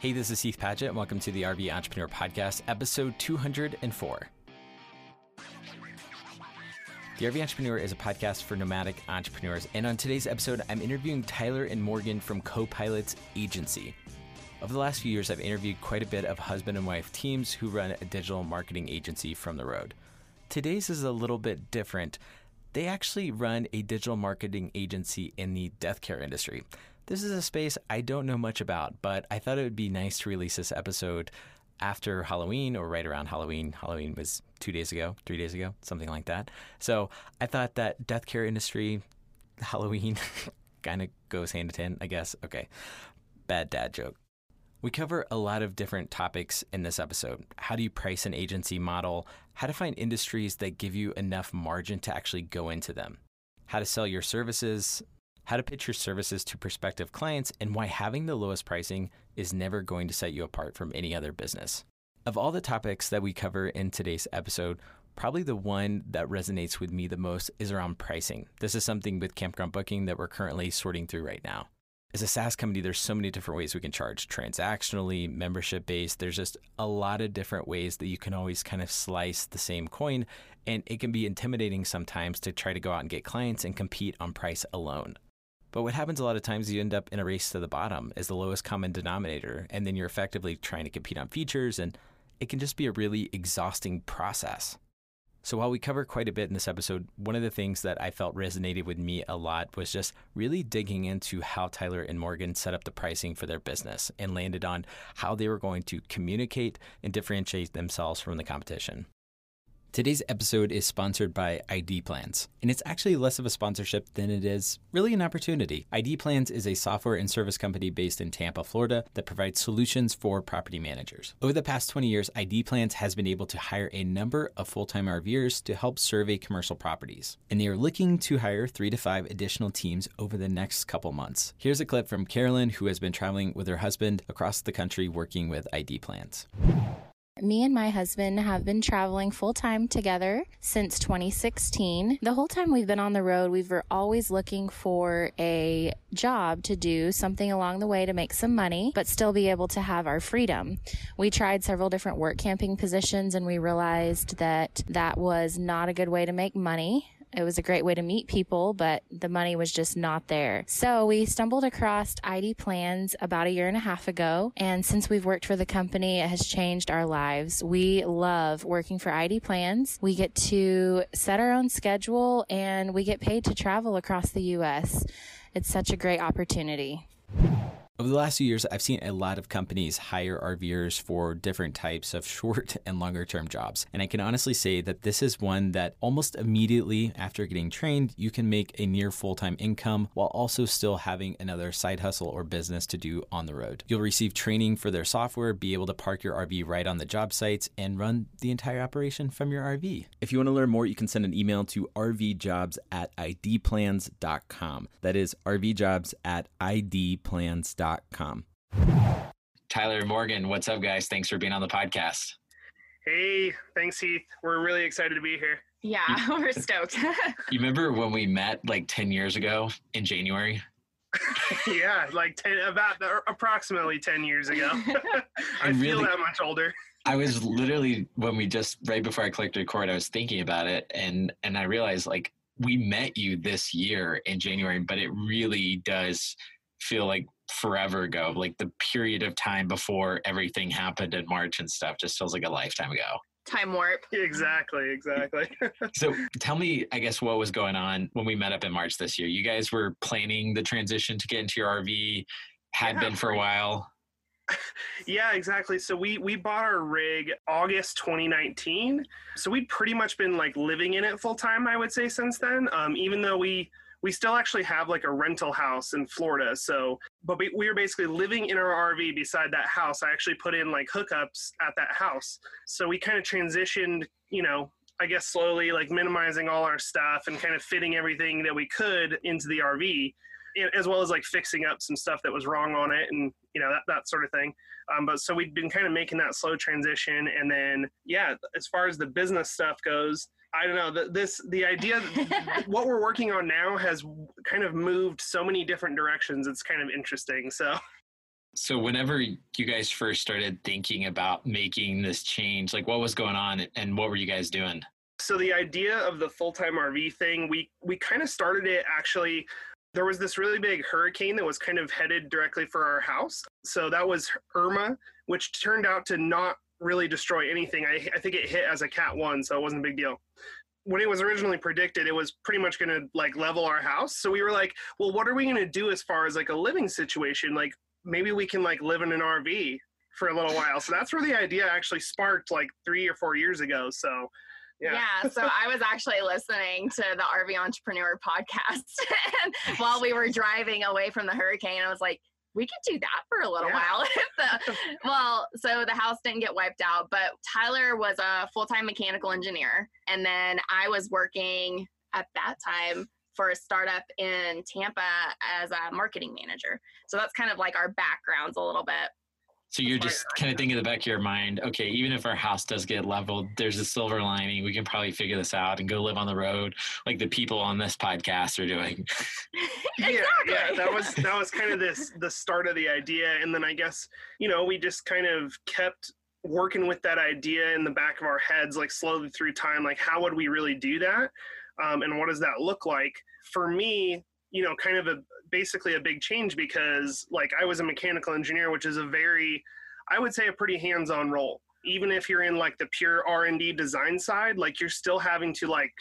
Hey, this is Heath Padgett, welcome to the RV Entrepreneur Podcast, episode 204. The RV Entrepreneur is a podcast for nomadic entrepreneurs, and on today's episode, I'm interviewing Tyler and Morgan from Copilots Agency. Over the last few years, I've interviewed quite a bit of husband and wife teams who run a digital marketing agency from the road. Today's is a little bit different. They actually run a digital marketing agency in the death care industry. This is a space I don't know much about, but I thought it would be nice to release this episode after Halloween or right around Halloween. Halloween was two days ago, three days ago, something like that. So I thought that death care industry, Halloween, kind of goes hand in hand, I guess. Okay. Bad dad joke. We cover a lot of different topics in this episode. How do you price an agency model? How to find industries that give you enough margin to actually go into them? How to sell your services? How to pitch your services to prospective clients, and why having the lowest pricing is never going to set you apart from any other business. Of all the topics that we cover in today's episode, probably the one that resonates with me the most is around pricing. This is something with campground booking that we're currently sorting through right now. As a SaaS company, there's so many different ways we can charge transactionally, membership based. There's just a lot of different ways that you can always kind of slice the same coin. And it can be intimidating sometimes to try to go out and get clients and compete on price alone. But what happens a lot of times, you end up in a race to the bottom as the lowest common denominator, and then you're effectively trying to compete on features, and it can just be a really exhausting process. So, while we cover quite a bit in this episode, one of the things that I felt resonated with me a lot was just really digging into how Tyler and Morgan set up the pricing for their business and landed on how they were going to communicate and differentiate themselves from the competition. Today's episode is sponsored by ID Plans, and it's actually less of a sponsorship than it is really an opportunity. ID Plans is a software and service company based in Tampa, Florida that provides solutions for property managers. Over the past 20 years, ID Plans has been able to hire a number of full time RVers to help survey commercial properties, and they are looking to hire three to five additional teams over the next couple months. Here's a clip from Carolyn, who has been traveling with her husband across the country working with ID Plans. Me and my husband have been traveling full time together since 2016. The whole time we've been on the road, we've were always looking for a job to do, something along the way to make some money, but still be able to have our freedom. We tried several different work camping positions and we realized that that was not a good way to make money. It was a great way to meet people, but the money was just not there. So we stumbled across ID Plans about a year and a half ago. And since we've worked for the company, it has changed our lives. We love working for ID Plans. We get to set our own schedule and we get paid to travel across the U.S. It's such a great opportunity. Over the last few years, I've seen a lot of companies hire RVers for different types of short and longer term jobs. And I can honestly say that this is one that almost immediately after getting trained, you can make a near full time income while also still having another side hustle or business to do on the road. You'll receive training for their software, be able to park your RV right on the job sites, and run the entire operation from your RV. If you want to learn more, you can send an email to rvjobs at idplans.com. That is rvjobs at idplans.com. Tyler Morgan, what's up, guys? Thanks for being on the podcast. Hey, thanks, Heath. We're really excited to be here. Yeah, we're stoked. you remember when we met like 10 years ago in January? yeah, like 10, about approximately 10 years ago. I really, feel that much older. I was literally when we just right before I clicked record, I was thinking about it and and I realized like we met you this year in January, but it really does feel like forever ago. Like the period of time before everything happened in March and stuff just feels like a lifetime ago. Time warp. Exactly, exactly. so tell me, I guess, what was going on when we met up in March this year? You guys were planning the transition to get into your RV, had yeah, been for a while. yeah, exactly. So we we bought our rig August 2019. So we'd pretty much been like living in it full time, I would say, since then. Um, even though we we still actually have like a rental house in Florida. So, but we, we were basically living in our RV beside that house. I actually put in like hookups at that house. So we kind of transitioned, you know, I guess slowly, like minimizing all our stuff and kind of fitting everything that we could into the RV, as well as like fixing up some stuff that was wrong on it and, you know, that, that sort of thing. Um, but so we've been kind of making that slow transition. And then, yeah, as far as the business stuff goes, I don't know. The, this the idea what we're working on now has kind of moved so many different directions. It's kind of interesting. So So, whenever you guys first started thinking about making this change, like what was going on and what were you guys doing? So, the idea of the full time RV thing, we, we kind of started it actually. There was this really big hurricane that was kind of headed directly for our house. So, that was Irma, which turned out to not really destroy anything. I, I think it hit as a Cat 1, so it wasn't a big deal when it was originally predicted, it was pretty much going to like level our house. So we were like, well, what are we going to do as far as like a living situation? Like maybe we can like live in an RV for a little while. So that's where the idea actually sparked like three or four years ago. So yeah. yeah. so I was actually listening to the RV Entrepreneur podcast while we were driving away from the hurricane. I was like, we could do that for a little yeah. while. the, well, so the house didn't get wiped out, but Tyler was a full time mechanical engineer. And then I was working at that time for a startup in Tampa as a marketing manager. So that's kind of like our backgrounds a little bit. So you're just kind of thinking in the back of your mind, okay, even if our house does get leveled, there's a silver lining. We can probably figure this out and go live on the road, like the people on this podcast are doing. exactly. Yeah, yeah, that was that was kind of this the start of the idea, and then I guess you know we just kind of kept working with that idea in the back of our heads, like slowly through time, like how would we really do that, um, and what does that look like? For me, you know, kind of a basically a big change because like I was a mechanical engineer, which is a very, I would say, a pretty hands-on role. Even if you're in like the pure R and D design side, like you're still having to like,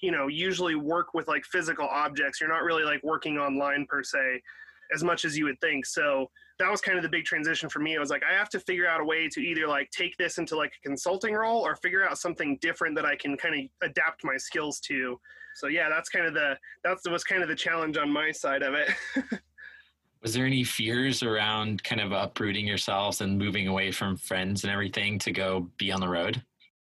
you know, usually work with like physical objects. You're not really like working online per se, as much as you would think. So that was kind of the big transition for me. I was like, I have to figure out a way to either like take this into like a consulting role or figure out something different that I can kind of adapt my skills to so yeah, that's kind of the that was kind of the challenge on my side of it. was there any fears around kind of uprooting yourselves and moving away from friends and everything to go be on the road?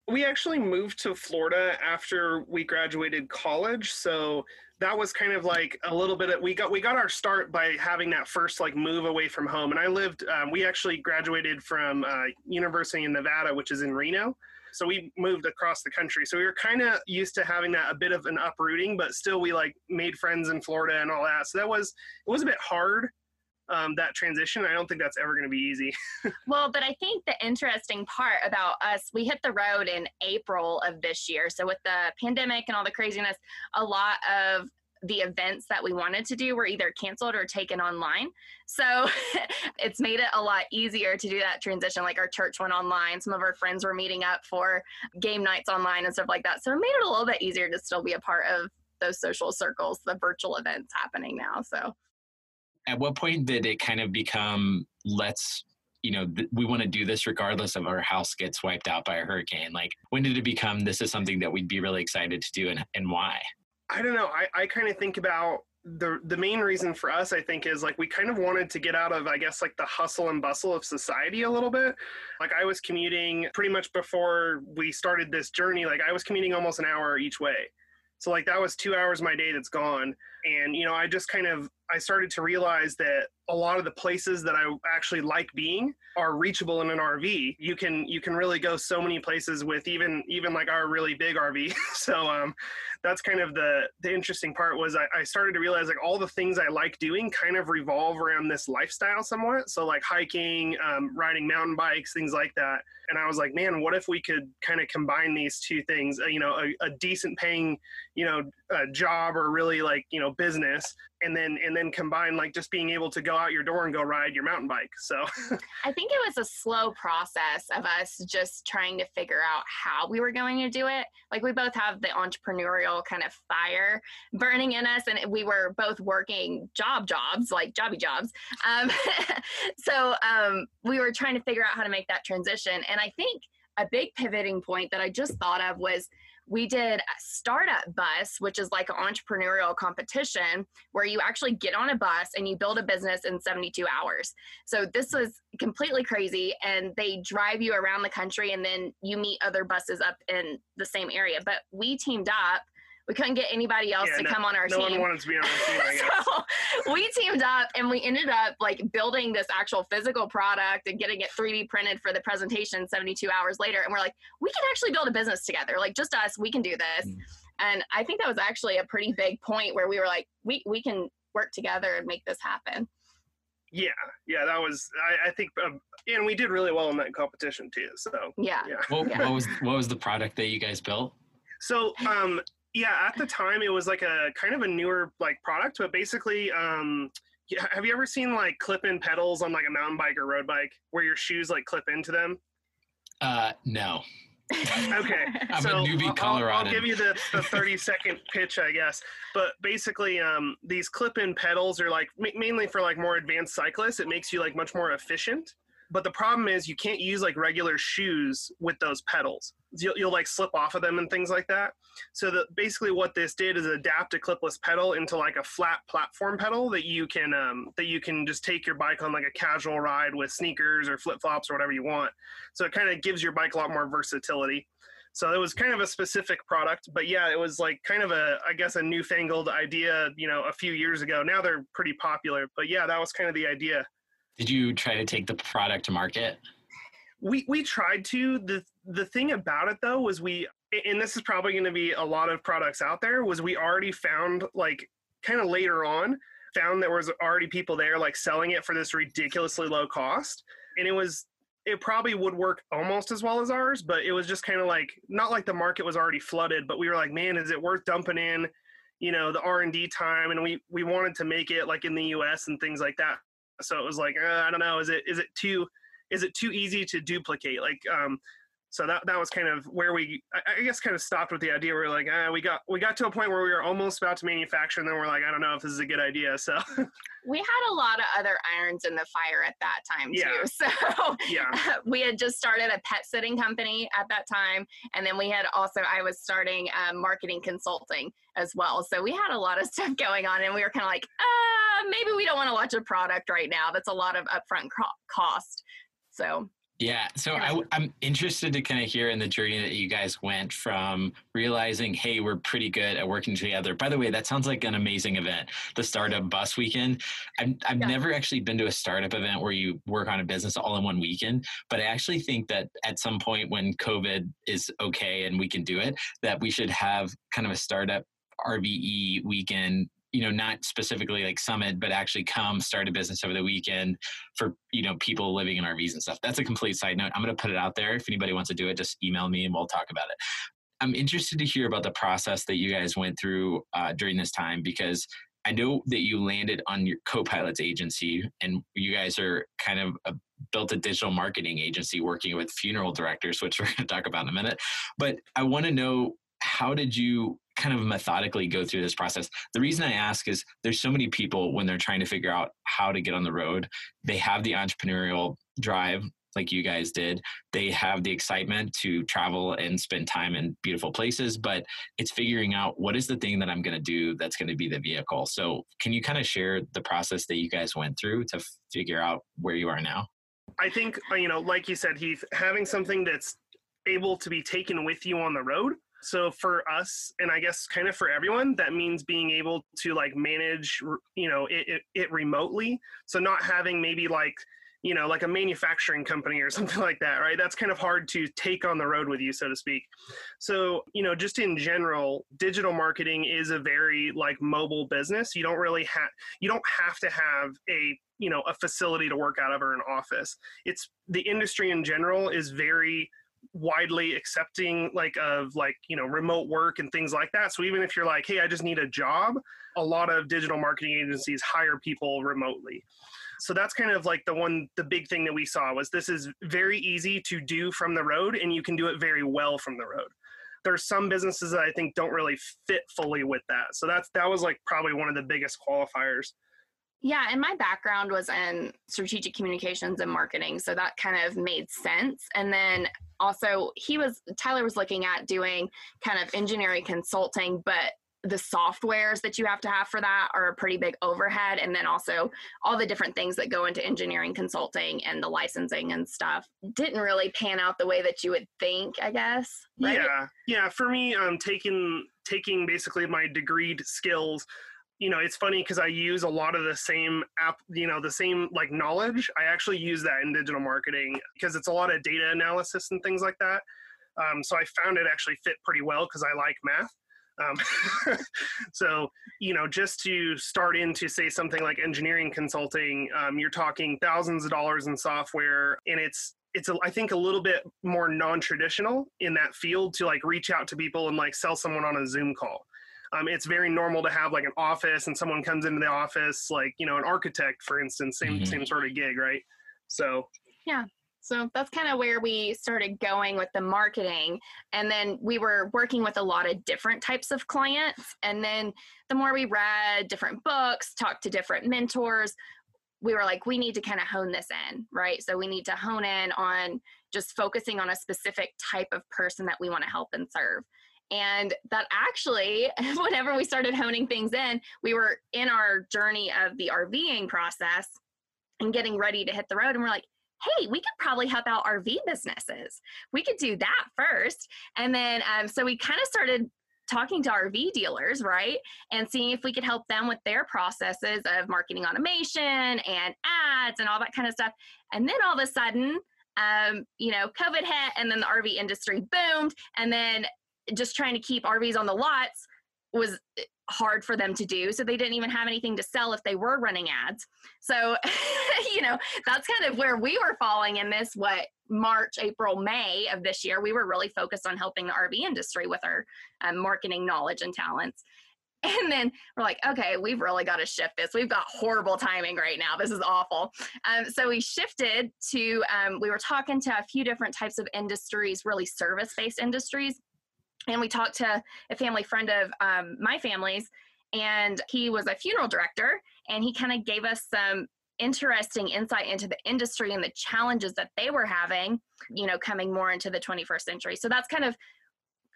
We actually moved to Florida after we graduated college, so that was kind of like a little bit of we got we got our start by having that first like move away from home and i lived um, we actually graduated from uh, university in nevada which is in reno so we moved across the country. So we were kind of used to having that a bit of an uprooting, but still we like made friends in Florida and all that. So that was it was a bit hard um, that transition. I don't think that's ever going to be easy. well, but I think the interesting part about us, we hit the road in April of this year. So with the pandemic and all the craziness, a lot of the events that we wanted to do were either canceled or taken online. So it's made it a lot easier to do that transition. Like our church went online, some of our friends were meeting up for game nights online and stuff like that. So it made it a little bit easier to still be a part of those social circles, the virtual events happening now. So at what point did it kind of become let's you know th- we want to do this regardless of our house gets wiped out by a hurricane like when did it become this is something that we'd be really excited to do and, and why I don't know. I, I kind of think about the the main reason for us, I think, is like we kind of wanted to get out of, I guess, like the hustle and bustle of society a little bit. Like I was commuting pretty much before we started this journey. Like I was commuting almost an hour each way. So like that was two hours of my day that's gone. And you know, I just kind of I started to realize that a lot of the places that I actually like being are reachable in an RV. You can you can really go so many places with even even like our really big RV. so um, that's kind of the the interesting part was I, I started to realize like all the things I like doing kind of revolve around this lifestyle somewhat. So like hiking, um, riding mountain bikes, things like that. And I was like, man, what if we could kind of combine these two things? Uh, you know, a, a decent paying, you know, job or really like you know business and then and then combine like just being able to go out your door and go ride your mountain bike so. I think it was a slow process of us just trying to figure out how we were going to do it. Like we both have the entrepreneurial kind of fire burning in us and we were both working job jobs like jobby jobs. Um, so um, we were trying to figure out how to make that transition. And i think a big pivoting point that i just thought of was we did a startup bus, which is like an entrepreneurial competition where you actually get on a bus and you build a business in 72 hours. So this was completely crazy. And they drive you around the country and then you meet other buses up in the same area. But we teamed up we couldn't get anybody else yeah, to no, come on our no team. No one wanted to be on our team. so we teamed up and we ended up like building this actual physical product and getting it 3D printed for the presentation 72 hours later. And we're like, we can actually build a business together. Like just us, we can do this. Mm. And I think that was actually a pretty big point where we were like, we we can work together and make this happen. Yeah, yeah, that was I, I think, uh, and we did really well in that competition too. So Yeah. yeah. What, Yeah. what was what was the product that you guys built? So um yeah, at the time it was like a kind of a newer like product, but basically um have you ever seen like clip-in pedals on like a mountain bike or road bike where your shoes like clip into them? Uh, no. Okay. I'm so a newbie I'll- I'll, I'll give you the, the 30 second pitch, I guess. But basically, um, these clip-in pedals are like ma- mainly for like more advanced cyclists. It makes you like much more efficient. But the problem is you can't use like regular shoes with those pedals. You'll, you'll like slip off of them and things like that. So the, basically, what this did is adapt a clipless pedal into like a flat platform pedal that you can um, that you can just take your bike on like a casual ride with sneakers or flip flops or whatever you want. So it kind of gives your bike a lot more versatility. So it was kind of a specific product, but yeah, it was like kind of a, I guess, a newfangled idea, you know, a few years ago. Now they're pretty popular, but yeah, that was kind of the idea. Did you try to take the product to market? We we tried to. the The thing about it though was we, and this is probably going to be a lot of products out there. Was we already found like kind of later on found there was already people there like selling it for this ridiculously low cost, and it was it probably would work almost as well as ours, but it was just kind of like not like the market was already flooded, but we were like, man, is it worth dumping in, you know, the R and D time, and we we wanted to make it like in the U.S. and things like that. So it was like, uh, I don't know, is it is it too is it too easy to duplicate? Like, um, so that that was kind of where we, I, guess, kind of stopped with the idea. We are like, ah, we got we got to a point where we were almost about to manufacture, and then we're like, I don't know if this is a good idea. So we had a lot of other irons in the fire at that time Yeah. too. So yeah, we had just started a pet sitting company at that time, and then we had also I was starting um, marketing consulting as well. So we had a lot of stuff going on, and we were kind of like, uh, maybe we don't want to launch a product right now. That's a lot of upfront co- cost. So Yeah. So. I, am interested to kind of hear in the journey that you guys went from realizing, hey, we're pretty good at working together. By the way, that sounds like an amazing event, the startup bus weekend. I've, I've Yeah. never actually been to a startup event where you work on a business all in one weekend, but I actually think that at some point when COVID is okay and we can do it, that we should have kind of a startup RVE weekend you know not specifically like summit but actually come start a business over the weekend for you know people living in rvs and stuff. That's a complete side note. I'm going to put it out there. If anybody wants to do it just email me and we'll talk about it. I'm interested to hear about the process that you guys went through uh, during this time because i know that you landed on your co-pilots agency and you guys are kind of a, built a digital marketing agency working with funeral directors which we're going to talk about in a minute. But i want to know how did you kind of methodically go through this process? The reason i ask is there's so many people when they're trying to figure out how to get on the road they have the entrepreneurial drive like you guys did. They have the excitement to travel and spend time in beautiful places but it's figuring out what is the thing that i'm going to do that's going to be the vehicle. So can you kind of share the process that you guys went through to figure out where you are now? I think uh, you know, like you said, Heath, having something that's able to be taken with you on the road. So for us, and I guess kind of for everyone, that means being able to like manage, you know, it, it, it remotely. So not having maybe like, you know, like a manufacturing company or something like that, right? That's kind of hard to take on the road with you, so to speak. So, you know, just in general, digital marketing is a very like mobile business. You don't really have, you don't have to have a you know a facility to work out of or an office it's the industry in general is very widely accepting like of like you know remote work and things like that. So even if you're like hey i just need a job a lot of digital marketing agencies hire people remotely. So that's kind of like the one the big thing that we saw was this is very easy to do from the road and you can do it very well from the road. There's some businesses that i think don't really fit fully with that. So that's that was like probably one of the biggest qualifiers Yeah, and my background was in strategic communications and marketing, so that kind of made sense. And then also, he was Tyler was looking at doing kind of engineering consulting, but the softwares that you have to have for that are a pretty big overhead and then also all the different things that go into engineering consulting and the licensing and stuff didn't really pan out the way that you would think i guess right? Yeah, yeah. For me, um, taking taking basically my degreed skills, you know, it's funny because I use a lot of the same app, you know, the same like knowledge. I actually use that in digital marketing because it's a lot of data analysis and things like that. Um, so I found it actually fit pretty well because I like math. Um, so, you know, just to start into say something like engineering consulting, um, you're talking thousands of dollars in software, and it's it's a, I think a little bit more non-traditional in that field to like reach out to people and like sell someone on a Zoom call. Um, it's very normal to have like an office and someone comes into the office, like you know, an architect, for instance, same mm-hmm. same sort of gig, right? So yeah, so that's kind of where we started going with the marketing. And then we were working with a lot of different types of clients. And then the more we read different books, talked to different mentors, we were like, we need to kind of hone this in, right? So we need to hone in on just focusing on a specific type of person that we want to help and serve. And that actually, whenever we started honing things in, we were in our journey of the RVing process and getting ready to hit the road. And we're like, hey, we could probably help out RV businesses. We could do that first. And then, um, so we kind of started talking to RV dealers, right? And seeing if we could help them with their processes of marketing automation and ads and all that kind of stuff. And then all of a sudden, um, you know, COVID hit and then the RV industry boomed. And then just trying to keep RVs on the lots was hard for them to do. So they didn't even have anything to sell if they were running ads. So, you know, that's kind of where we were falling in this, what, March, April, May of this year. We were really focused on helping the RV industry with our um, marketing knowledge and talents. And then we're like, okay, we've really got to shift this. We've got horrible timing right now. This is awful. Um, so we shifted to, um, we were talking to a few different types of industries, really service based industries and we talked to a family friend of um, my family's and he was a funeral director and he kind of gave us some interesting insight into the industry and the challenges that they were having you know coming more into the 21st century. So that's kind of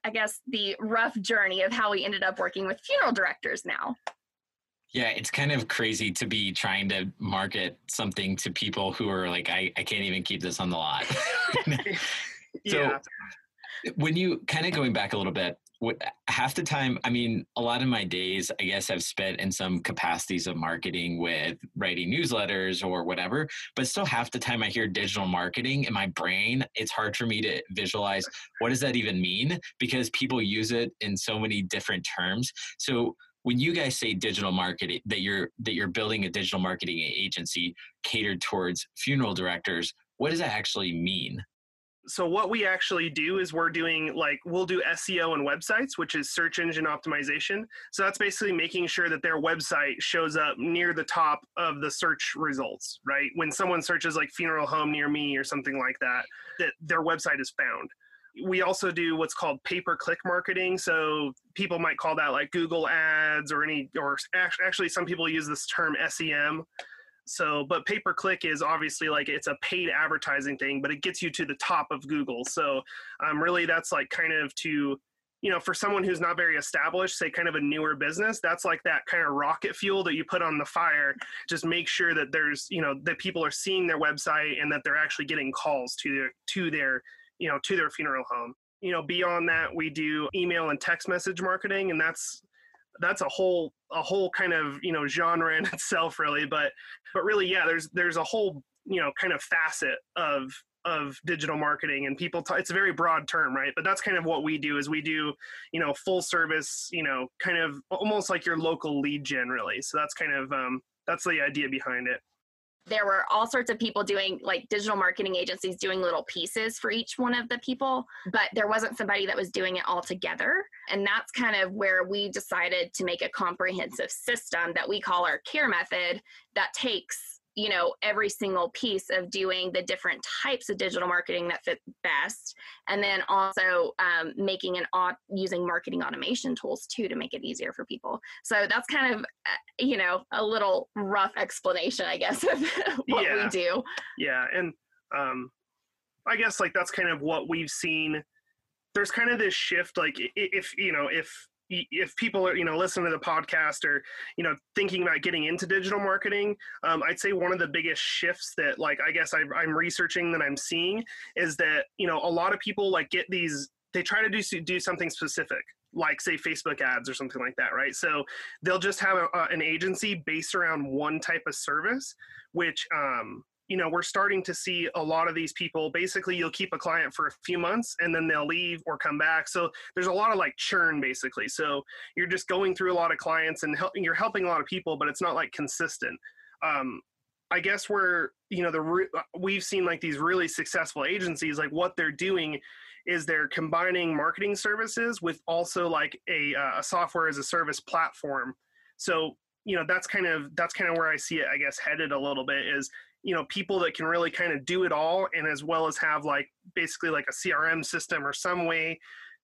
i guess the rough journey of how we ended up working with funeral directors now. Yeah, it's kind of crazy to be trying to market something to people who are like, I, I can't even keep this on the lot. so yeah when you kind of going back a little bit half the time i mean a lot of my days i guess i've spent in some capacities of marketing with writing newsletters or whatever but still half the time i hear digital marketing in my brain it's hard for me to visualize what does that even mean because people use it in so many different terms. So when you guys say digital marketing that you're that you're building a digital marketing agency catered towards funeral directors what does that actually mean so what we actually do is we're doing like we'll do SEO and websites, which is search engine optimization. So that's basically making sure that their website shows up near the top of the search results, right? When someone searches like funeral home near me or something like that, that their website is found. We also do what's called pay per click marketing. So people might call that like Google ads or any, or actually some people use this term SEM so, but pay per click is obviously like it's a paid advertising thing, but it gets you to the top of Google. So, um, really, that's like kind of to, you know, for someone who's not very established, say kind of a newer business, that's like that kind of rocket fuel that you put on the fire. Just make sure that there's, you know, that people are seeing their website and that they're actually getting calls to their, to their, you know, to their funeral home you know beyond that we do email and text message marketing and that's that's a whole a whole kind of you know genre in itself really but but really yeah there's there's a whole you know kind of facet of of digital marketing and people t- it's a very broad term right? But that's kind of what we do is we do you know full service you know kind of almost like your local lead gen really. So that's kind of um that's the idea behind it there were all sorts of people doing like digital marketing agencies doing little pieces for each one of the people but there wasn't somebody that was doing it all together. And that's kind of where we decided to make a comprehensive system that we call our care method that takes you know every single piece of doing the different types of digital marketing that fit best. And then also um, making an using marketing automation tools too to make it easier for people. So that's kind of uh, you know a little rough explanation i guess of what yeah. we do. Yeah and um, i guess like that's kind of what we've seen. There's kind of this shift like if you know if if people are you know listening to the podcast or you know thinking about getting into digital marketing um, i'd say one of the biggest shifts that like i guess I, i'm researching that i'm seeing is that you know a lot of people like get these they try to do do something specific like say facebook ads or something like that right? So they'll just have a, an agency based around one type of service which um, you know we're starting to see a lot of these people basically you'll keep a client for a few months and then they'll leave or come back. So there's a lot of like churn basically. So you're just going through a lot of clients and help, you're helping a lot of people but it's not like consistent. Um, i guess where you know the re- we've seen like these really successful agencies like what they're doing is they're combining marketing services with also like a, uh, a software as a service platform. So you know that's kind of that's kind of where i see it i guess headed a little bit is you know people that can really kind of do it all and as well as have like basically like a crm system or some way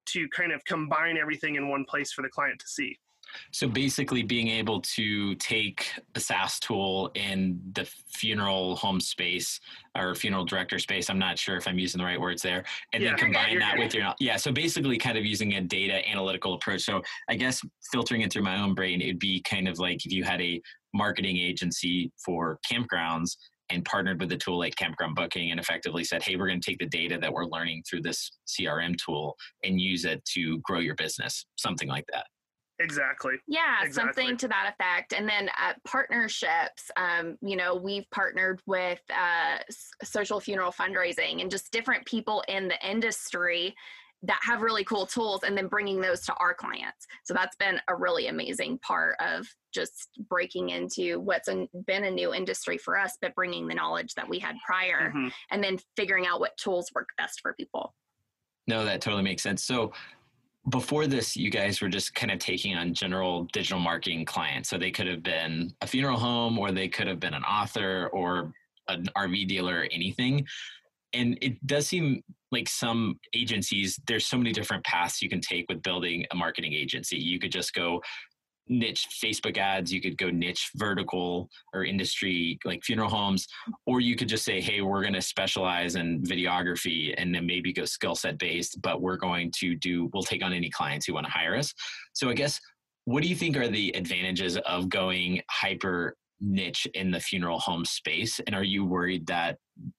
to kind of combine everything in one place for the client to see so basically being able to take a SaaS tool in the funeral home space or funeral director space, I'm not sure if I'm using the right words there, and yeah, then combine that with your, yeah. So basically kind of using a data analytical approach. So I guess filtering it through my own brain, it'd be kind of like if you had a marketing agency for campgrounds and partnered with a tool like campground booking and effectively said hey we're going to take the data that we're learning through this crm tool and use it to grow your business something like that. Exactly. Yeah exactly. something to that effect. And then uh, partnerships um, you know we've partnered with uh, social funeral fundraising and just different people in the industry that have really cool tools and then bringing those to our clients. So that's been a really amazing part of just breaking into what's an, been a new industry for us, but bringing the knowledge that we had prior mm-hmm. and then figuring out what tools work best for people. No, that totally makes sense. So before this, you guys were just kind of taking on general digital marketing clients. So they could have been a funeral home or they could have been an author or an RV dealer or anything and it does seem like some agencies there's so many different paths you can take with building a marketing agency. You could just go niche facebook ads you could go niche vertical or industry like funeral homes or you could just say hey we're going to specialize in videography and then maybe go skill set based but we're going to do we'll take on any clients who want to hire us. So i guess what do you think are the advantages of going hyper niche in the funeral home space and are you worried that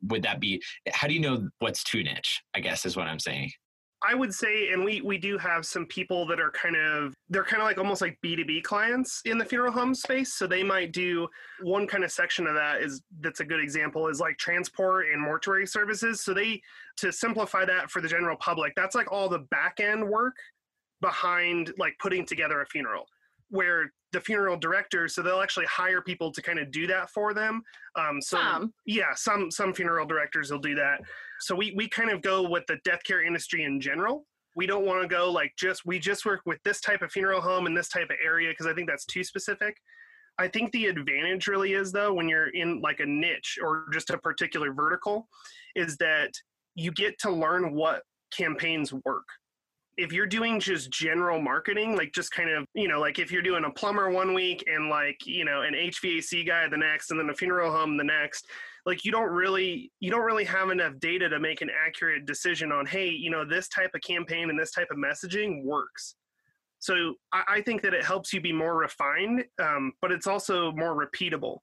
would that be how do you know what's too niche i guess is what i'm saying I would say, and we we do have some people that are kind of they're kind of like almost like B two B clients in the funeral home space. So they might do one kind of section of that is that's a good example is like transport and mortuary services. So they to simplify that for the general public, that's like all the back end work behind like putting together a funeral where the funeral director so they'll actually hire people to kind of do that for them. Um, so some. yeah some some funeral directors will do that. So we we kind of go with the death care industry in general. We don't want to go like just we just work with this type of funeral home in this type of area because i think that's too specific. I think the advantage really is though when you're in like a niche or just a particular vertical is that you get to learn what campaigns work if you're doing just general marketing, like just kind of, you know, like if you're doing a plumber one week and like, you know, an HVAC guy the next and then a funeral home the next, like you don't really you don't really have enough data to make an accurate decision on, hey, you know, this type of campaign and this type of messaging works. So I, I think that it helps you be more refined, um, but it's also more repeatable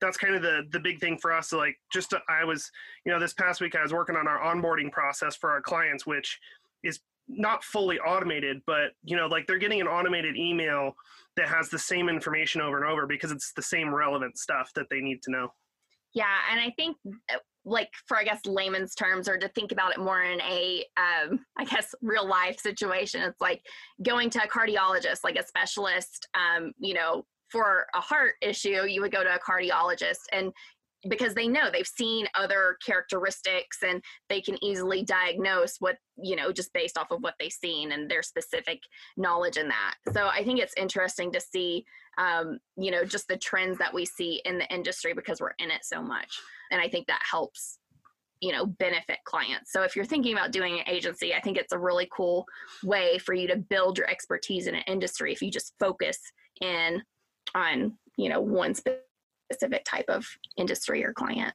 that's kind of the the big thing for us so like just to, i was you know this past week i was working on our onboarding process for our clients which is not fully automated, but you know, like they're getting an automated email that has the same information over and over because it's the same relevant stuff that they need to know. Yeah, and I think uh, like for I guess layman's terms or to think about it more in a um, I guess real life situation, it's like going to a cardiologist, like a specialist, um, you know, for a heart issue, you would go to a cardiologist and because they know they've seen other characteristics and they can easily diagnose what you know just based off of what they've seen and their specific knowledge in that. So i think it's interesting to see um, you know just the trends that we see in the industry because we're in it so much. And i think that helps you know benefit clients. So if you're thinking about doing an agency i think it's a really cool way for you to build your expertise in an industry if you just focus in on you know one specific specific type of industry or client.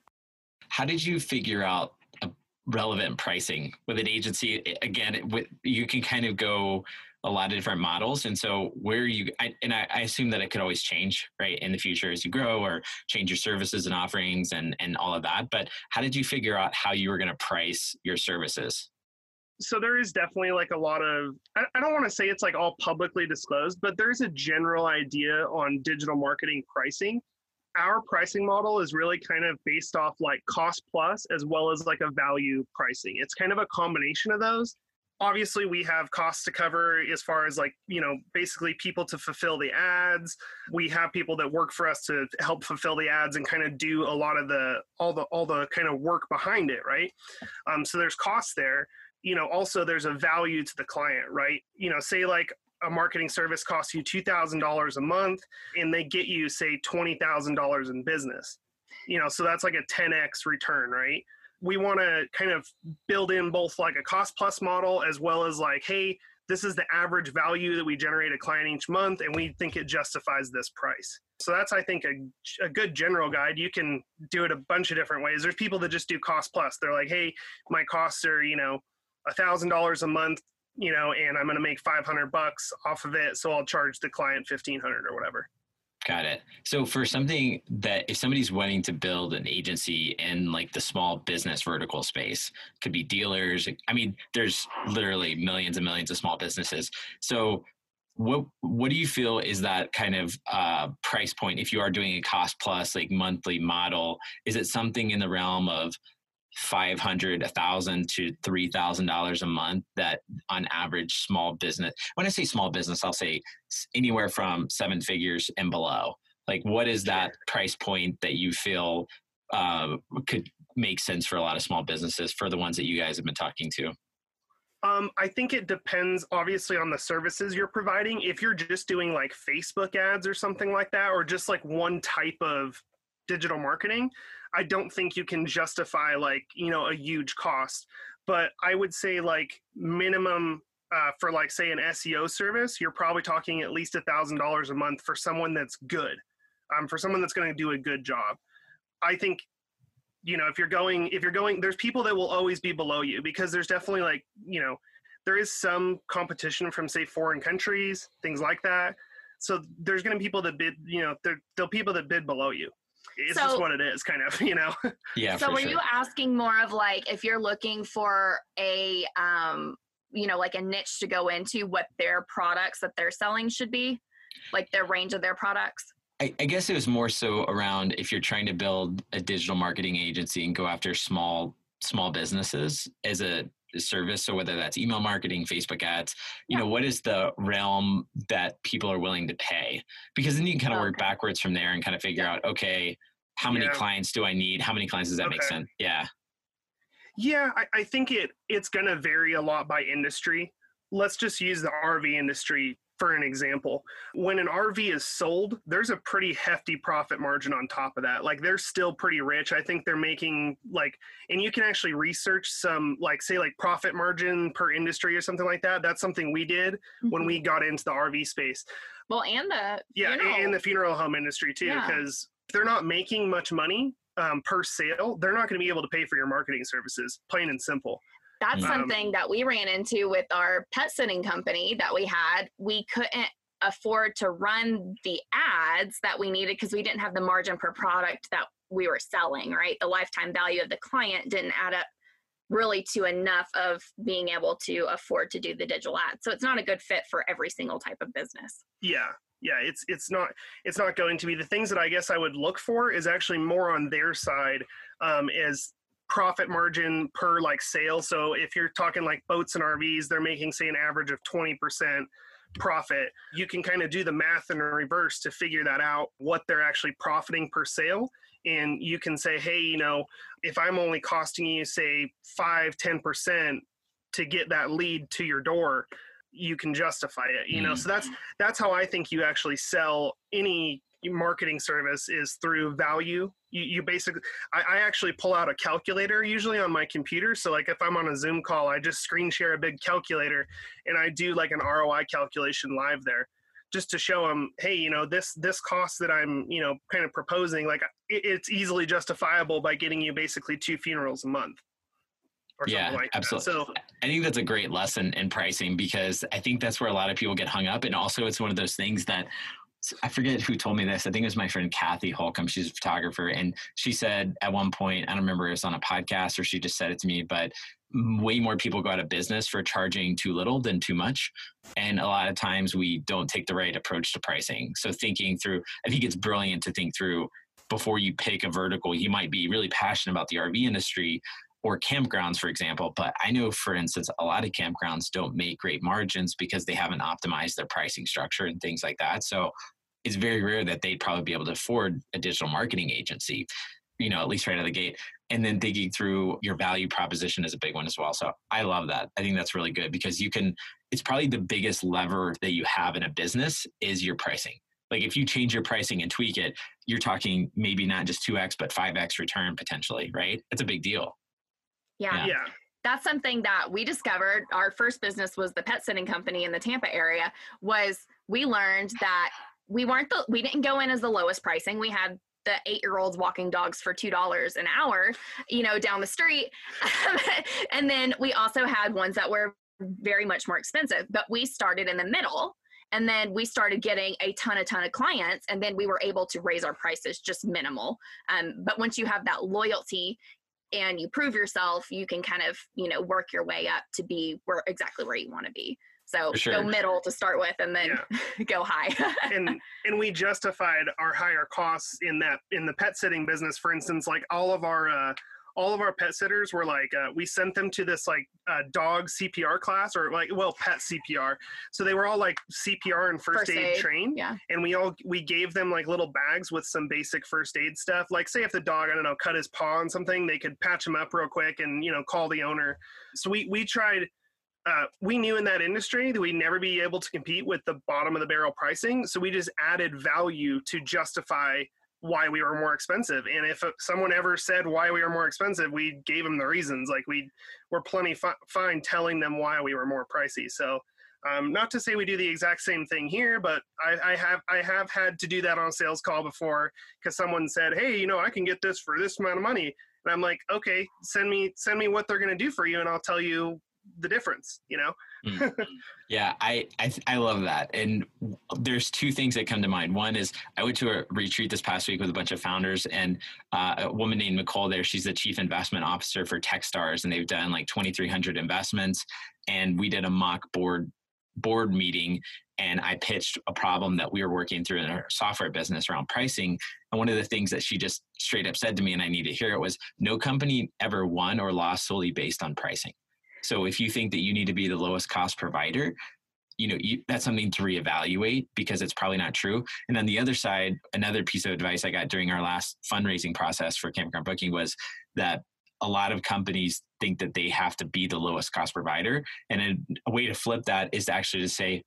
How did you figure out a relevant pricing with an agency? Again, with, you can kind of go a lot of different models. And so where you, I, and I, I, assume that it could always change, right, in the future as you grow or change your services and offerings and, and all of that. But how did you figure out how you were going to price your services? So there is definitely like a lot of, I, I don't want to say it's like all publicly disclosed, but there's a general idea on digital marketing pricing our pricing model is really kind of based off like cost plus as well as like a value pricing. It's kind of a combination of those. Obviously, we have costs to cover as far as like, you know, basically people to fulfill the ads. We have people that work for us to help fulfill the ads and kind of do a lot of the all the all the kind of work behind it, right? Um, so there's costs there. You know, also there's a value to the client, right? You know, say like a marketing service costs you $2,000 a month and they get you, say, $20,000 in business. You know, so that's like a 10x return, right? We want to kind of build in both like a cost plus model as well as like, hey, this is the average value that we generate a client each month, and we think it justifies this price. So that's, I think, a, a good general guide. You can do it a bunch of different ways. There's people that just do cost plus. They're like, hey, my costs are, you know, a thousand dollars a month you know, and I'm going to make 500 bucks off of it. So I'll charge the client 1500 or whatever. Got it. So for something that if somebody's wanting to build an agency in like the small business vertical space, could be dealers. I mean, there's literally millions and millions of small businesses. So what what do you feel is that kind of uh, price point if you are doing a cost plus like monthly model? Is it something in the realm of 500 a 1000 to $3000 a month that on average small business when i say small business i'll say anywhere from seven figures and below. Like what is that price point that you feel uh, could make sense for a lot of small businesses for the ones that you guys have been talking to? Um, I think it depends obviously on the services you're providing. If you're just doing like Facebook ads or something like that, or just like one type of digital marketing, I don't think you can justify like, you know, a huge cost. But I would say like minimum uh, for like say an SEO service, you're probably talking at least a thousand dollars a month for someone that's good, um, for someone that's going to do a good job. I think, you know, if you're going, if you're going, there's people that will always be below you because there's definitely like, you know, there is some competition from say foreign countries, things like that. So there's going to be people that bid, you know, there, there'll people that bid below you it's so, just what it is kind of you know? Yeah so were sure. you asking more of like if you're looking for a um you know like a niche to go into what their products that they're selling should be? Like their range of their products? I, I guess it was more so around if you're trying to build a digital marketing agency and go after small small businesses as a service so whether that's email marketing facebook ads you yeah. know what is the realm that people are willing to pay because then you can kind of okay. work backwards from there and kind of figure out okay how many yeah. clients do i need how many clients does that okay. make sense yeah yeah I, I think it it's going to vary a lot by industry let's just use the rv industry for an example, when an RV is sold, there's a pretty hefty profit margin on top of that. Like they're still pretty rich. I think they're making like, and you can actually research some, like, say, like profit margin per industry or something like that. That's something we did mm-hmm. when we got into the RV space. Well, and the yeah, funeral. and the funeral home industry too, because yeah. they're not making much money um, per sale. They're not going to be able to pay for your marketing services, plain and simple that's um, something that we ran into with our pet sitting company that we had. We couldn't afford to run the ads that we needed because we didn't have the margin per product that we were selling, right? The lifetime value of the client didn't add up really to enough of being able to afford to do the digital ads. So it's not a good fit for every single type of business. Yeah. Yeah, it's it's not it's not going to be the things that I guess I would look for is actually more on their side um, is profit margin per like sale. So if you're talking like boats and RVs, they're making say an average of 20% profit. You can kind of do the math in reverse to figure that out what they're actually profiting per sale. And you can say, hey, you know, if I'm only costing you say five, 10% to get that lead to your door, you can justify it. You know, mm. so that's that's how I think you actually sell any marketing service is through value. You, you basically, I, I, actually pull out a calculator usually on my computer. So like if I'm on a Zoom call, I just screen share a big calculator and I do like an ROI calculation live there just to show them, hey, you know, this this cost that I'm, you know, kind of proposing, like it, it's easily justifiable by getting you basically two funerals a month. yeah, like absolutely. So I think that's a great lesson in pricing because I think that's where a lot of people get hung up, and also it's one of those things that I forget who told me this. I think it was my friend Kathy Holcomb. She's a photographer. And she said at one point, I don't remember it was on a podcast or she just said it to me, but way more people go out of business for charging too little than too much. And a lot of times we don't take the right approach to pricing. So thinking through, I think it's brilliant to think through before you pick a vertical, you might be really passionate about the RV industry or campgrounds, for example. But I know, for instance, a lot of campgrounds don't make great margins because they haven't optimized their pricing structure and things like that. So it's very rare that they'd probably be able to afford a digital marketing agency, you know, at least right out of the gate. And then digging through your value proposition is a big one as well. So I love that. I think that's really good because you can, it's probably the biggest lever that you have in a business is your pricing. Like if you change your pricing and tweak it, you're talking maybe not just 2x, but 5x return potentially, right? It's a big deal. Yeah. Yeah. That's something that we discovered. Our first business was the pet sitting company in the Tampa area. Was we learned that we weren't the we didn't go in as the lowest pricing. We had the eight year olds walking dogs for two dollars an hour, you know, down the street. and then we also had ones that were very much more expensive. But we started in the middle and then we started getting a ton a ton of clients and then we were able to raise our prices just minimal um, but once you have that loyalty and you prove yourself you can kind of you know work your way up to be where exactly where you want to be so sure. go middle to start with and then yeah. go high and and we justified our higher costs in that in the pet sitting business for instance like all of our uh, all of our pet sitters were like uh, we sent them to this like uh, dog cpr class or like well pet cpr so they were all like cpr and first, First aid, aid, trained. yeah. And we all we gave them like little bags with some basic first aid stuff. Like say if the dog i don't know cut his paw on something they could patch him up real quick and you know call the owner. So we we tried uh, we knew in that industry that we'd never be able to compete with the bottom of the barrel pricing. So we just added value to justify why we were more expensive. And if someone ever said why we were more expensive, we gave them the reasons. Like we were plenty fi- fine telling them why we were more pricey. So, um, not to say we do the exact same thing here, but I, I have I have had to do that on a sales call before because someone said, "Hey, you know, I can get this for this amount of money," and I'm like, "Okay, send me send me what they're going to do for you, and I'll tell you the difference." You know. Mm. Yeah, I, I I love that. And there's two things that come to mind. One is I went to a retreat this past week with a bunch of founders, and uh, a woman named Nicole there. She's the chief investment officer for TechStars, and they've done like 2,300 investments. And we did a mock board board meeting and I pitched a problem that we were working through in our software business around pricing. And one of the things that she just straight up said to me, and I need to hear it, was no company ever won or lost solely based on pricing. So if you think that you need to be the lowest cost provider, you know you, that's something to reevaluate because it's probably not true. And on the other side, another piece of advice I got during our last fundraising process for campground booking was that a lot of companies think that they have to be the lowest cost provider, and a, a way to flip that is actually to say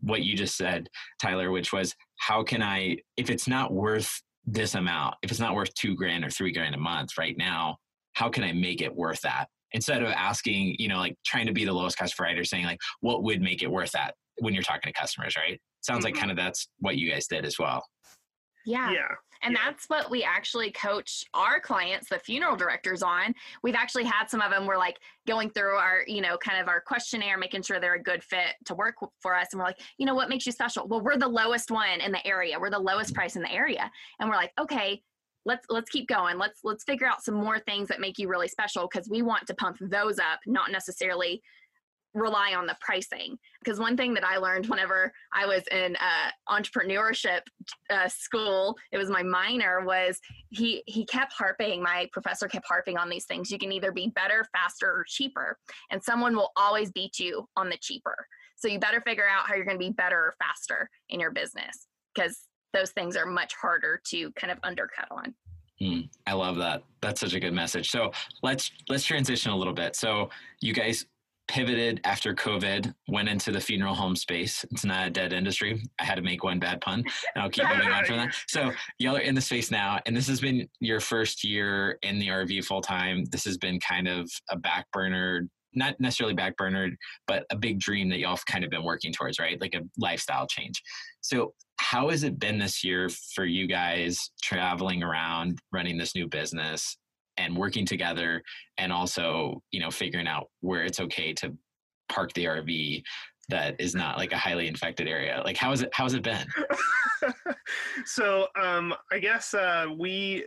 what you just said, Tyler, which was how can I if it's not worth this amount, if it's not worth two grand or three grand a month right now, how can I make it worth that? Instead of asking, you know, like trying to be the lowest cost provider, saying like, what would make it worth that when you're talking to customers, right? Sounds mm-hmm. like kind of that's what you guys did as well. Yeah. Yeah. And yeah. that's what we actually coach our clients, the funeral directors, on. We've actually had some of them, we're like going through our, you know, kind of our questionnaire, making sure they're a good fit to work for us. And we're like, you know, what makes you special? Well, we're the lowest one in the area. We're the lowest price in the area. And we're like, okay, let's let's keep going. Let's let's figure out some more things that make you really special because we want to pump those up not necessarily rely on the pricing. Because one thing that i learned whenever i was in uh, entrepreneurship uh, school it was my minor was he he kept harping my professor kept harping on these things you can either be better faster or cheaper and someone will always beat you on the cheaper. So you better figure out how you're going to be better or faster in your business because those things are much harder to kind of undercut on. Mm, I love that. That's such a good message. So let's let's transition a little bit. So you guys pivoted after COVID, went into the funeral home space. It's not a dead industry. I had to make one bad pun, and I'll keep moving on from that. So y'all are in the space now, and this has been your first year in the RV full time. This has been kind of a back burner not necessarily backburnered, but a big dream that y'all have kind of been working towards, right? Like a lifestyle change. So, how has it been this year for you guys traveling around, running this new business, and working together, and also, you know, figuring out where it's okay to park the RV that is not like a highly infected area? Like, how has it? How has it been? so, um, I guess uh, we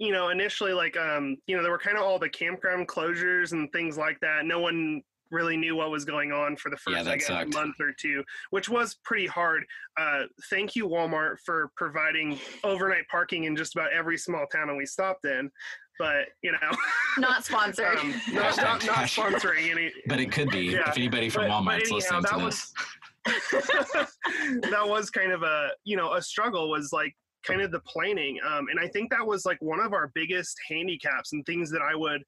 you know, initially like um, you know, there were kind of all the campground closures and things like that. No one really knew what was going on for the first Yeah, I guess, sucked. month or two, which was pretty hard. Uh, thank you, Walmart, for providing overnight parking in just about every small town that we stopped in. But you know, Not sponsored. um, not, not, not sponsoring any. But it could be Yeah, if anybody from but- but Walmart's anyhow, listening to that this. that was kind of a you know a struggle was like kind of the planning um, and i think that was like one of our biggest handicaps and things that i would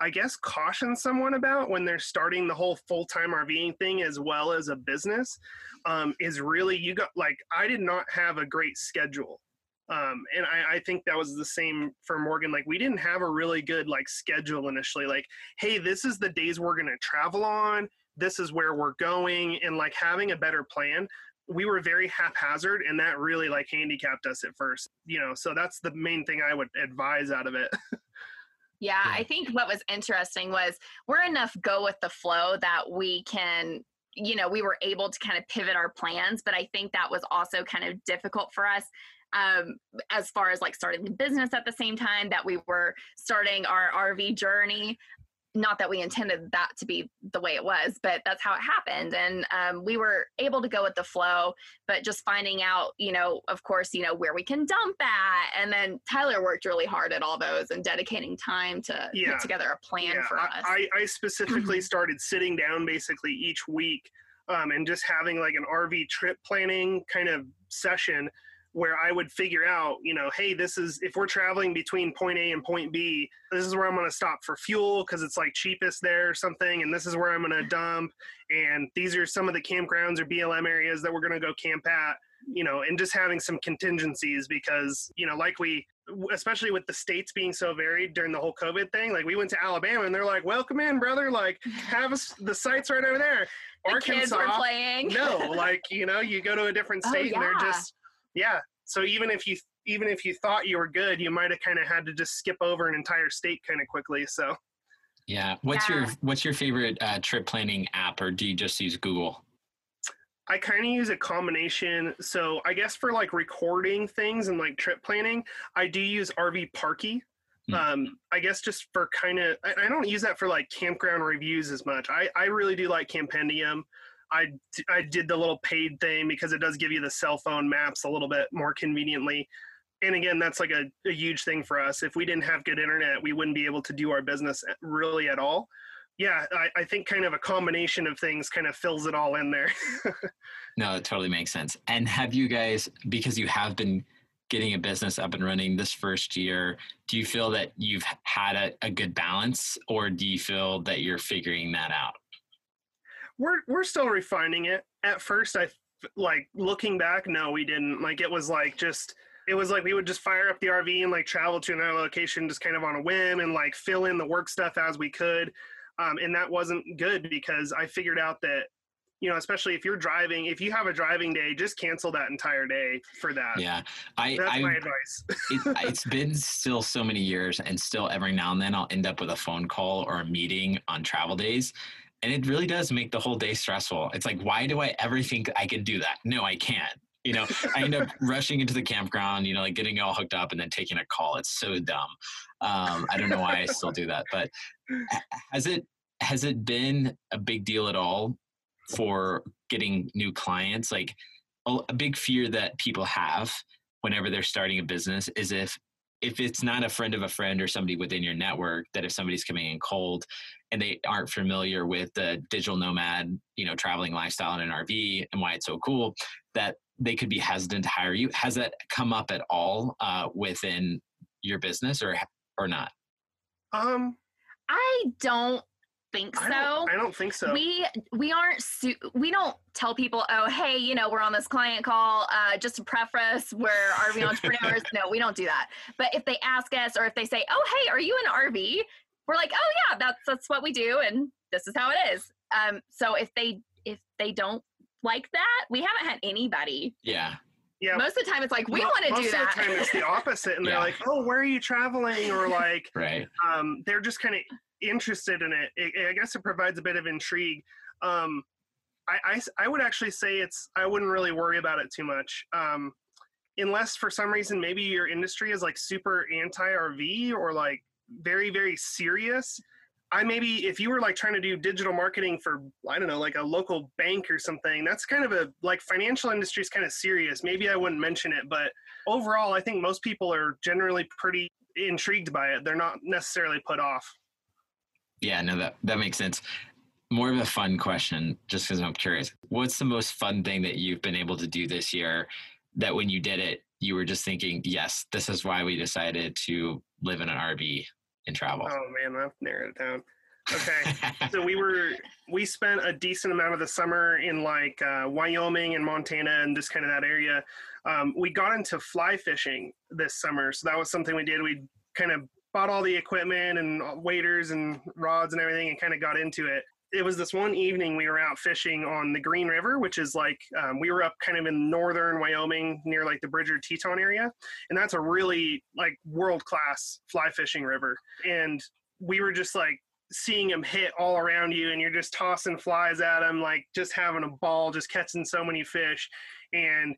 i guess caution someone about when they're starting the whole full-time rving thing as well as a business um, is really you got like i did not have a great schedule um, and I, I think that was the same for morgan like we didn't have a really good like schedule initially like hey this is the days we're going to travel on this is where we're going and like having a better plan we were very haphazard and that really like handicapped us at first you know so that's the main thing i would advise out of it Yeah, Yeah. I think what was interesting was we're enough go with the flow that we can, you know, we were able to kind of pivot our plans. But I think that was also kind of difficult for us um, as far as like starting the business at the same time that we were starting our RV journey. Not that we intended that to be the way it was, but that's how it happened. And um, we were able to go with the flow, but just finding out, you know, of course, you know, where we can dump at. And then Tyler worked really hard at all those and dedicating time to Yeah. put together a plan for us. I, I specifically started sitting down basically each week um, and just having like an rv trip planning kind of session where I would figure out, you know, hey, this is if we're traveling between point A and point B, this is where I'm going to stop for fuel because it's like cheapest there or something, and this is where I'm going to dump, and these are some of the campgrounds or BLM areas that we're going to go camp at, you know, and just having some contingencies because, you know, like we, especially with the states being so varied during the whole COVID thing, like we went to Alabama and they're like, welcome in, brother, like have us the sites right over there. the kids were playing. no, like you know, you go to a different Oh, state and they're just yeah. So even if you even if you thought you were good, you might have kind of had to just skip over an entire state kind of quickly. So Yeah. What's your What's your favorite uh, trip planning app, or do you just use Google? I kind of use a combination. So I guess for like recording things and like trip planning, I do use RV Parky. Hmm. Um, I guess just for kind of, I, I don't use that for like campground reviews as much. I, I really do like Campendium. I, I did the little paid thing because it does give you the cell phone maps a little bit more conveniently. And again, that's like a, a huge thing for us. If we didn't have good internet, we wouldn't be able to do our business really at all. Yeah, I, I think kind of a combination of things kind of fills it all in there. No, it totally makes sense. And have you guys, because you have been getting a business up and running this first year, do you feel that you've had a, a good balance, or do you feel that you're figuring that out? We're we're still refining it. At first, I like looking back. No, we didn't. Like it was like just it was like we would just fire up the RV and like travel to another location just kind of on a whim and like fill in the work stuff as we could. Um, and that wasn't good because I figured out that you know, especially if you're driving, if you have a driving day, just cancel that entire day for that. Yeah, I, That's I my advice. it, it's been still so many years and still every now and then i'll end up with a phone call or a meeting on travel days and it really does make the whole day stressful. It's like why do i ever think i could do that? No i can't. You know i end up rushing into the campground you know like getting all hooked up and then taking a call. It's so dumb. Um, i don't know why i still do that but has it has it been a big deal at all for getting new clients? Like a, a big fear that people have whenever they're starting a business is if if it's not a friend of a friend or somebody within your network that if somebody's coming in cold and they aren't familiar with the digital nomad you know traveling lifestyle in an rv and why it's so cool that they could be hesitant to hire you. Has that come up at all uh, within your business or or not? Um, I don't think I so. don't, I don't think so. We we aren't su- we don't tell people oh hey you know we're on this client call uh, just to preface we're RV entrepreneurs no we don't do that but if they ask us or if they say oh hey are you an RV we're like oh yeah that's that's what we do and this is how it is um so if they if they don't like that we haven't had anybody yeah yeah, most of the time it's like we Mo- want to do that. most of the time it's the opposite, and Yeah. they're like, "Oh, where are you traveling?" Or like, right um, they're just kind of interested in it. I- I guess it provides a bit of intrigue. Um, i i would actually say it's I wouldn't really worry about it too much, um, unless for some reason maybe your industry is like super anti RV or like very very serious. I maybe if you were like trying to do digital marketing for I don't know like a local bank or something, that's kind of a like financial industry is kind of serious. Maybe I wouldn't mention it, but overall, I think most people are generally pretty intrigued by it. They're not necessarily put off. Yeah, no, that that makes sense. More of a fun question, just because I'm curious. What's the most fun thing that you've been able to do this year? That when you did it, you were just thinking, "Yes, this is why we decided to live in an RV and travel." Oh man, I've narrowed it down. Okay, so we were we spent a decent amount of the summer in like uh, Wyoming and Montana and just kind of that area. Um, we got into fly fishing this summer, so that was something we did. We kind of bought all the equipment and waders and rods and everything, and kind of got into it. It was this one evening we were out fishing on the Green River, which is like um, we were up kind of in northern Wyoming near like the Bridger Teton area, and that's a really like world class fly fishing river. And we were just like seeing them hit all around you and you're just tossing flies at them like just having a ball just catching so many fish and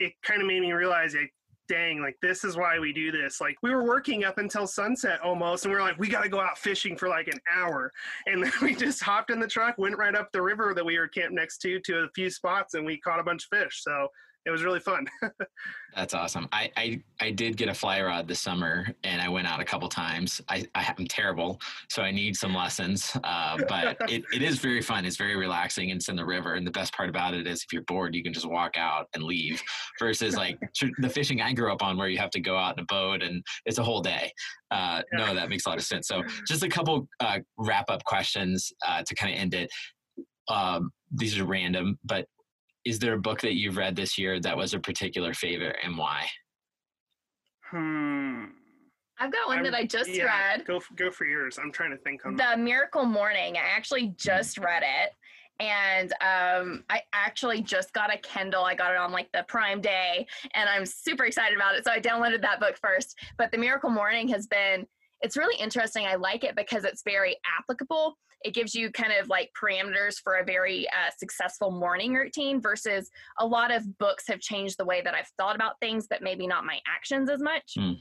it kind of made me realize like dang like this is why we do this. Like we were working up until sunset almost and we are like we got to go out fishing for like an hour. And then we just hopped in the truck went right up the river that we were camped next to to a few spots and we caught a bunch of fish. So it was really fun. That's awesome. I, I I did get a fly rod this summer, and I went out a couple times. I, I am terrible, so I need some lessons. Uh, but it, it is very fun. It's very relaxing. And it's in the river, and the best part about it is if you're bored, you can just walk out and leave. Versus like the fishing I grew up on, where you have to go out in a boat, and it's a whole day. Uh, yeah. No, that makes a lot of sense. So just a couple uh, wrap up questions uh, to kind of end it. Um, these are random, but is there a book that you've read this year that was a particular favorite and why? Hmm. I've got one I'm, that I just yeah, read. Go go for yours. I'm trying to think on the Miracle Morning. I actually just read it, and um, I actually just got a Kindle. I got it on like the Prime Day, and I'm super excited about it. So I downloaded that book first. But the Miracle Morning has been it's really interesting. I like it because it's very applicable. It gives you kind of like parameters for a very uh, successful morning routine versus a lot of books have changed the way that I've thought about things, but maybe not my actions as much. Mm.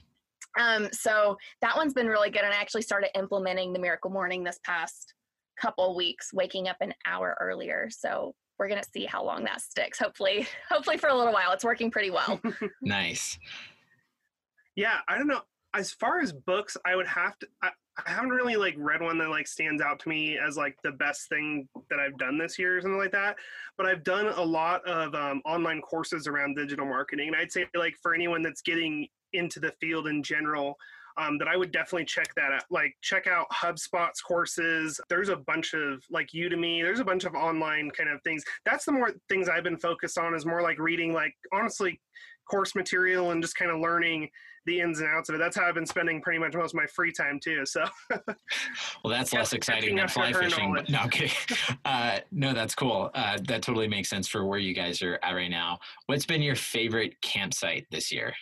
Um, so that one's been really good. And I actually started implementing the miracle morning this past couple weeks, waking up an hour earlier. So we're going to see how long that sticks. Hopefully, hopefully for a little while, it's working pretty well. nice. Yeah. I don't know as far as books, I would have to. I, I, haven't really like read one that like stands out to me as like the best thing that I've done this year or something like that. But I've done a lot of um, online courses around digital marketing, and I'd say like for anyone that's getting into the field in general. Um, that I would definitely check that out. Like, check out HubSpot's courses. There's a bunch of like Udemy. There's a bunch of online kind of things. That's the more things I've been focused on. Is more like reading, like honestly, course material and just kind of learning the ins and outs of it. That's how I've been spending pretty much most of my free time too. So, well, that's less exciting than fly fishing. But, no, okay. Uh, no, that's cool. Uh, that totally makes sense for where you guys are at right now. What's been your favorite campsite this year?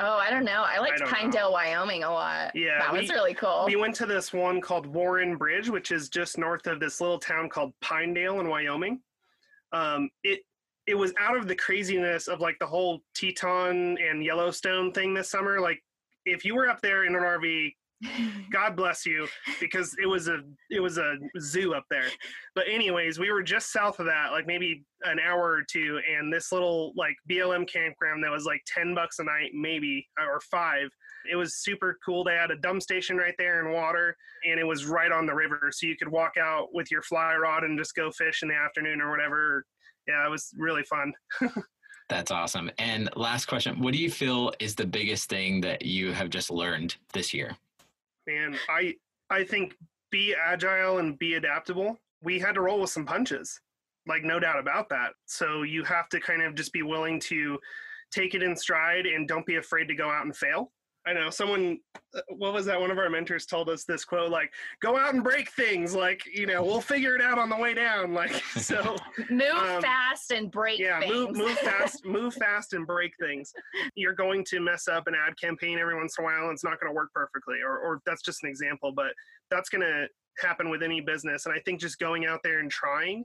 Oh, I don't know. I liked I Pinedale, know. Wyoming a lot. Yeah. That we, was really cool. We went to this one called Warren Bridge, which is just north of this little town called Pinedale in Wyoming. Um, it it was out of the craziness of like the whole Teton and Yellowstone thing this summer. Like if you were up there in an RV, God bless you, because it was a it was a zoo up there. But anyways, we were just south of that, like maybe an hour or two, and this little like BLM campground that was like ten bucks a night, maybe uh, or five. It was super cool. They had a dump station right there and water, and it was right on the river, so you could walk out with your fly rod and just go fish in the afternoon or whatever, yeah, it was really fun. That's awesome. And last question, what do you feel is the biggest thing that you have just learned this year? Man, I I think be agile and be adaptable. We had to roll with some punches. Like no doubt about that. So you have to kind of just be willing to take it in stride and don't be afraid to go out and fail. I know someone, uh, what was that? One of our mentors told us this quote, like, go out and break things. Like, you know, we'll figure it out on the way down. Like, so move um, fast and break yeah, things. move, move fast, move fast and break things. You're going to mess up an ad campaign every once in a while. And it's not going to work perfectly, or, or that's just an example, but that's going to happen with any business. And I think just going out there and trying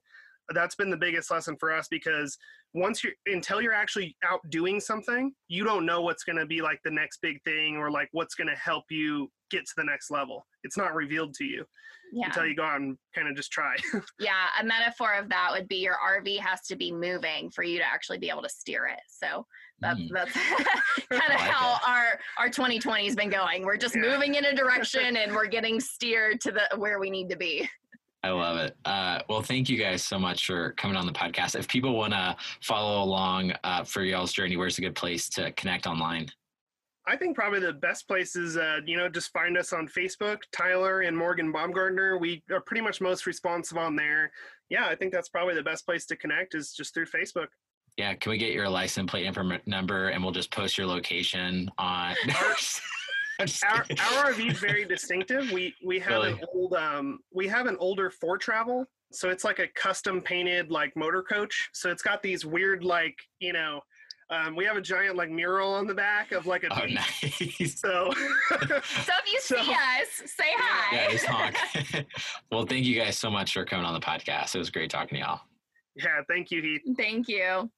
that's been the biggest lesson for us because once you're until you're actually out doing something you don't know what's going to be like the next big thing or like what's going to help you get to the next level it's not revealed to you Yeah. until you go out and kind of just try Yeah. A metaphor of that would be your RV has to be moving for you to actually be able to steer it. So that's Mm. that's kind of like how our our 2020 has been going. We're just Yeah. moving in a direction and we're getting steered to the where we need to be. I love it. Uh, well, thank you guys so much for coming on the podcast. If people want to follow along uh, for y'all's journey, where's a good place to connect online? i think probably the best place is uh, you know just find us on facebook tyler and morgan baumgartner we are pretty much most responsive on there yeah i think that's probably the best place to connect is just through facebook Yeah, can we get your license plate number and we'll just post your location on. I'm just our, our RV is very distinctive. We we have an old um we have an older Foretravel, so it's like a custom painted like motor coach. So it's got these weird like you know, um, we have a giant like mural on the back of like a Oh, beach. nice. So So if you So- see us, say hi. Yeah, just honk. well, thank you guys so much for coming on the podcast. It was great talking to y'all. yeah, thank you, Heath. Thank you.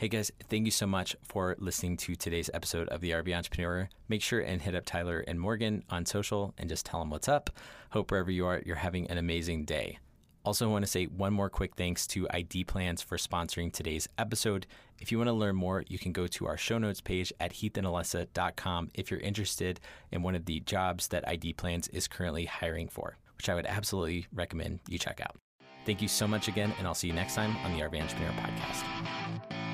Hey guys, thank you so much for listening to today's episode of The RV Entrepreneur. Make sure and hit up Tyler and Morgan on social and just tell them what's up. Hope wherever you are, you're having an amazing day. Also, want to say one more quick thanks to ID Plans for sponsoring today's episode. If you want to learn more, you can go to our show notes page at heathandalessa.com if you're interested in one of the jobs that ID Plans is currently hiring for, which I would absolutely recommend you check out. Thank you so much again, and I'll see you next time on the RV Entrepreneur Podcast.